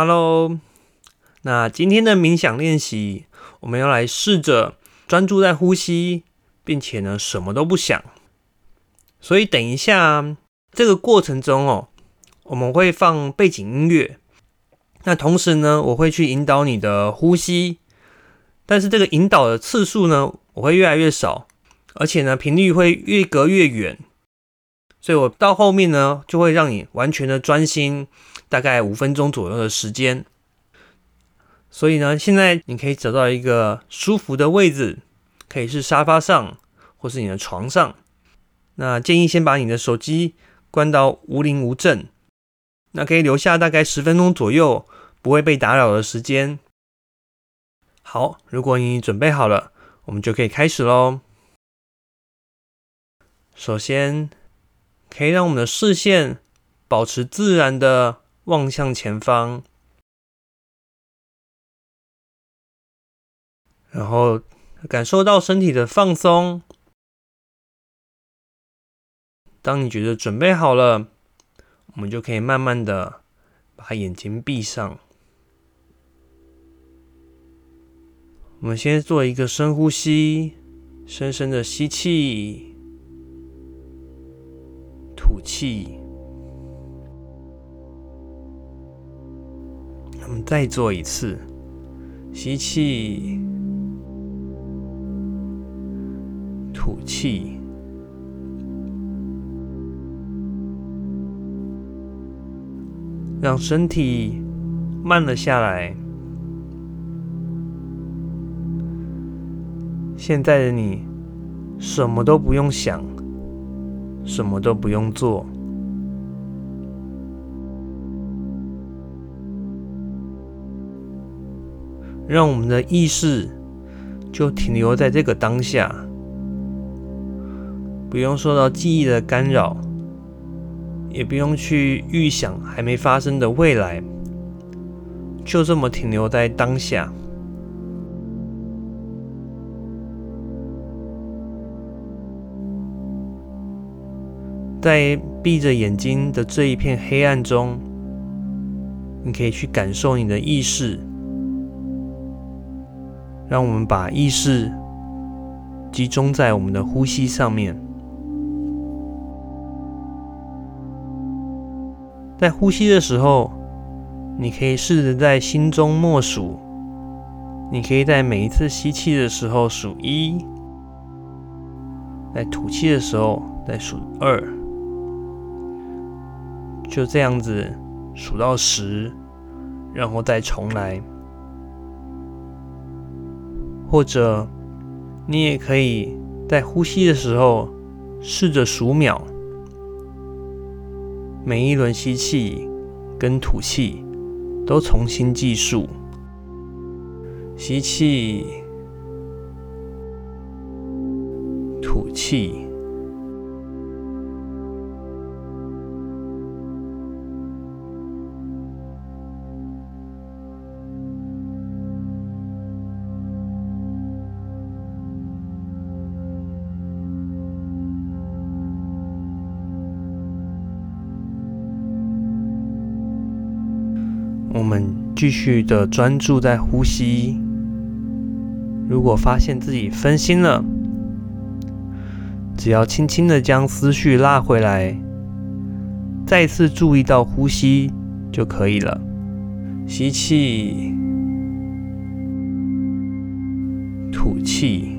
Hello，那今天的冥想练习，我们要来试着专注在呼吸，并且呢什么都不想。所以等一下这个过程中哦，我们会放背景音乐。那同时呢，我会去引导你的呼吸，但是这个引导的次数呢，我会越来越少，而且呢频率会越隔越远。所以我到后面呢，就会让你完全的专心。大概五分钟左右的时间，所以呢，现在你可以找到一个舒服的位置，可以是沙发上，或是你的床上。那建议先把你的手机关到无铃无震，那可以留下大概十分钟左右不会被打扰的时间。好，如果你准备好了，我们就可以开始喽。首先，可以让我们的视线保持自然的。望向前方，然后感受到身体的放松。当你觉得准备好了，我们就可以慢慢的把眼睛闭上。我们先做一个深呼吸，深深的吸气，吐气。我们再做一次，吸气，吐气，让身体慢了下来。现在的你，什么都不用想，什么都不用做。让我们的意识就停留在这个当下，不用受到记忆的干扰，也不用去预想还没发生的未来，就这么停留在当下。在闭着眼睛的这一片黑暗中，你可以去感受你的意识。让我们把意识集中在我们的呼吸上面，在呼吸的时候，你可以试着在心中默数。你可以在每一次吸气的时候数一，在吐气的时候再数二，就这样子数到十，然后再重来。或者，你也可以在呼吸的时候试着数秒，每一轮吸气跟吐气都重新计数，吸气，吐气。继续的专注在呼吸。如果发现自己分心了，只要轻轻的将思绪拉回来，再次注意到呼吸就可以了。吸气，吐气。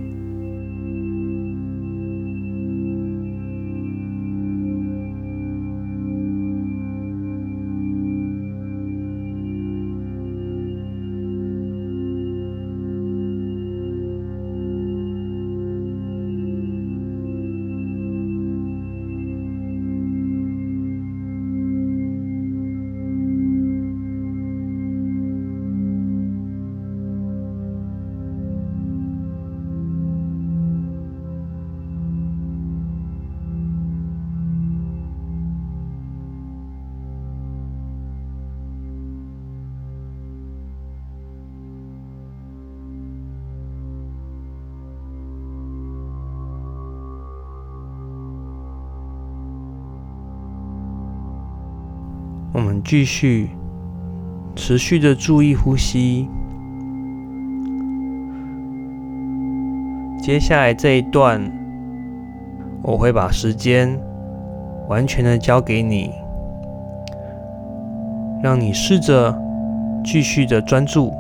我们继续持续的注意呼吸。接下来这一段，我会把时间完全的交给你，让你试着继续的专注，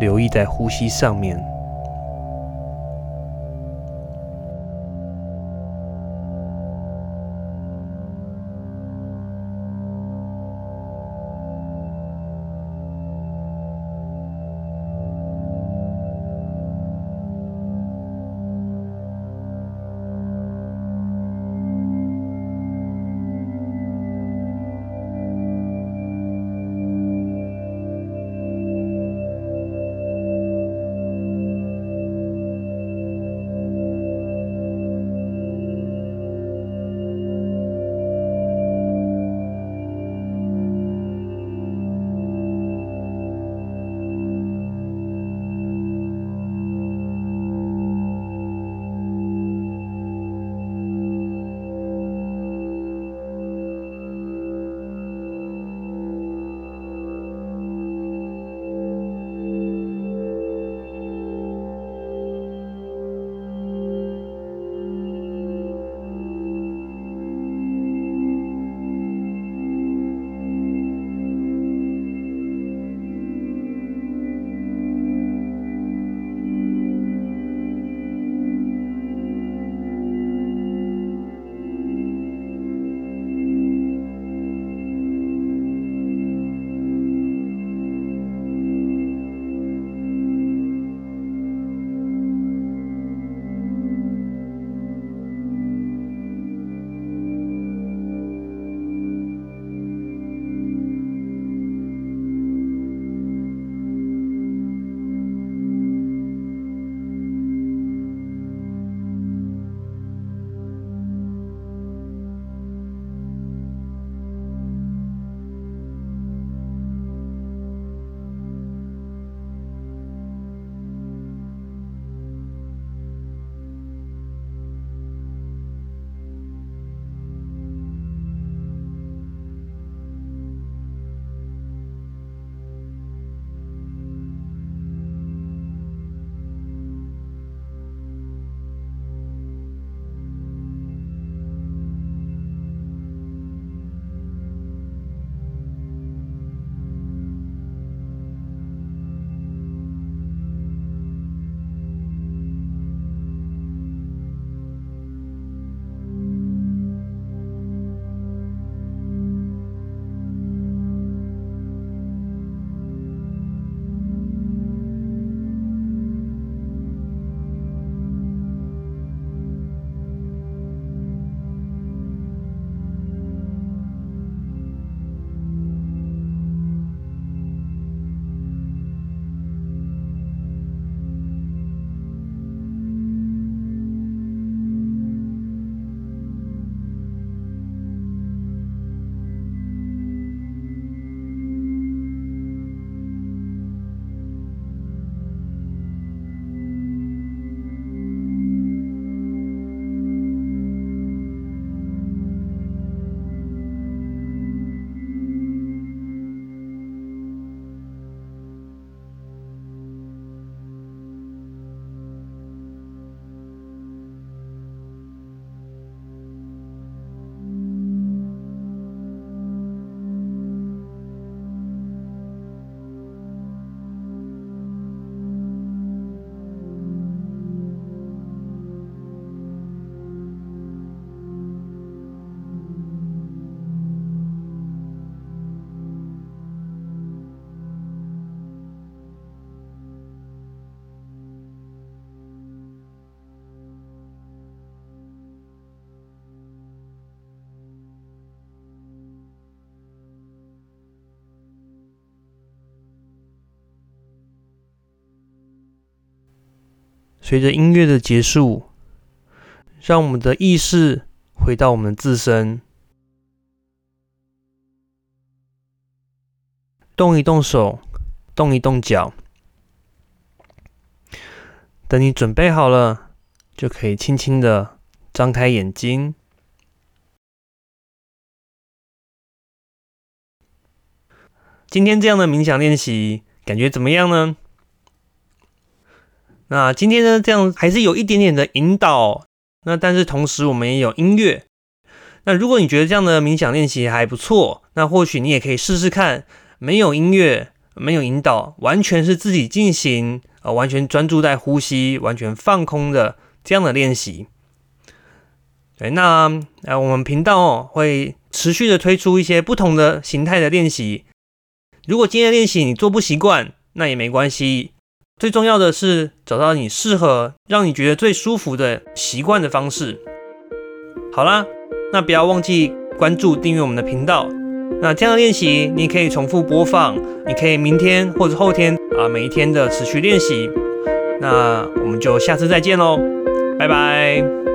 留意在呼吸上面。随着音乐的结束，让我们的意识回到我们自身，动一动手，动一动脚。等你准备好了，就可以轻轻的张开眼睛。今天这样的冥想练习感觉怎么样呢？那今天呢，这样还是有一点点的引导，那但是同时我们也有音乐。那如果你觉得这样的冥想练习还不错，那或许你也可以试试看，没有音乐，没有引导，完全是自己进行，呃，完全专注在呼吸，完全放空的这样的练习。对，那呃，我们频道哦会持续的推出一些不同的形态的练习。如果今天的练习你做不习惯，那也没关系。最重要的是找到你适合、让你觉得最舒服的习惯的方式。好啦。那不要忘记关注、订阅我们的频道。那这样的练习，你可以重复播放，你可以明天或者后天啊，每一天的持续练习。那我们就下次再见喽，拜拜。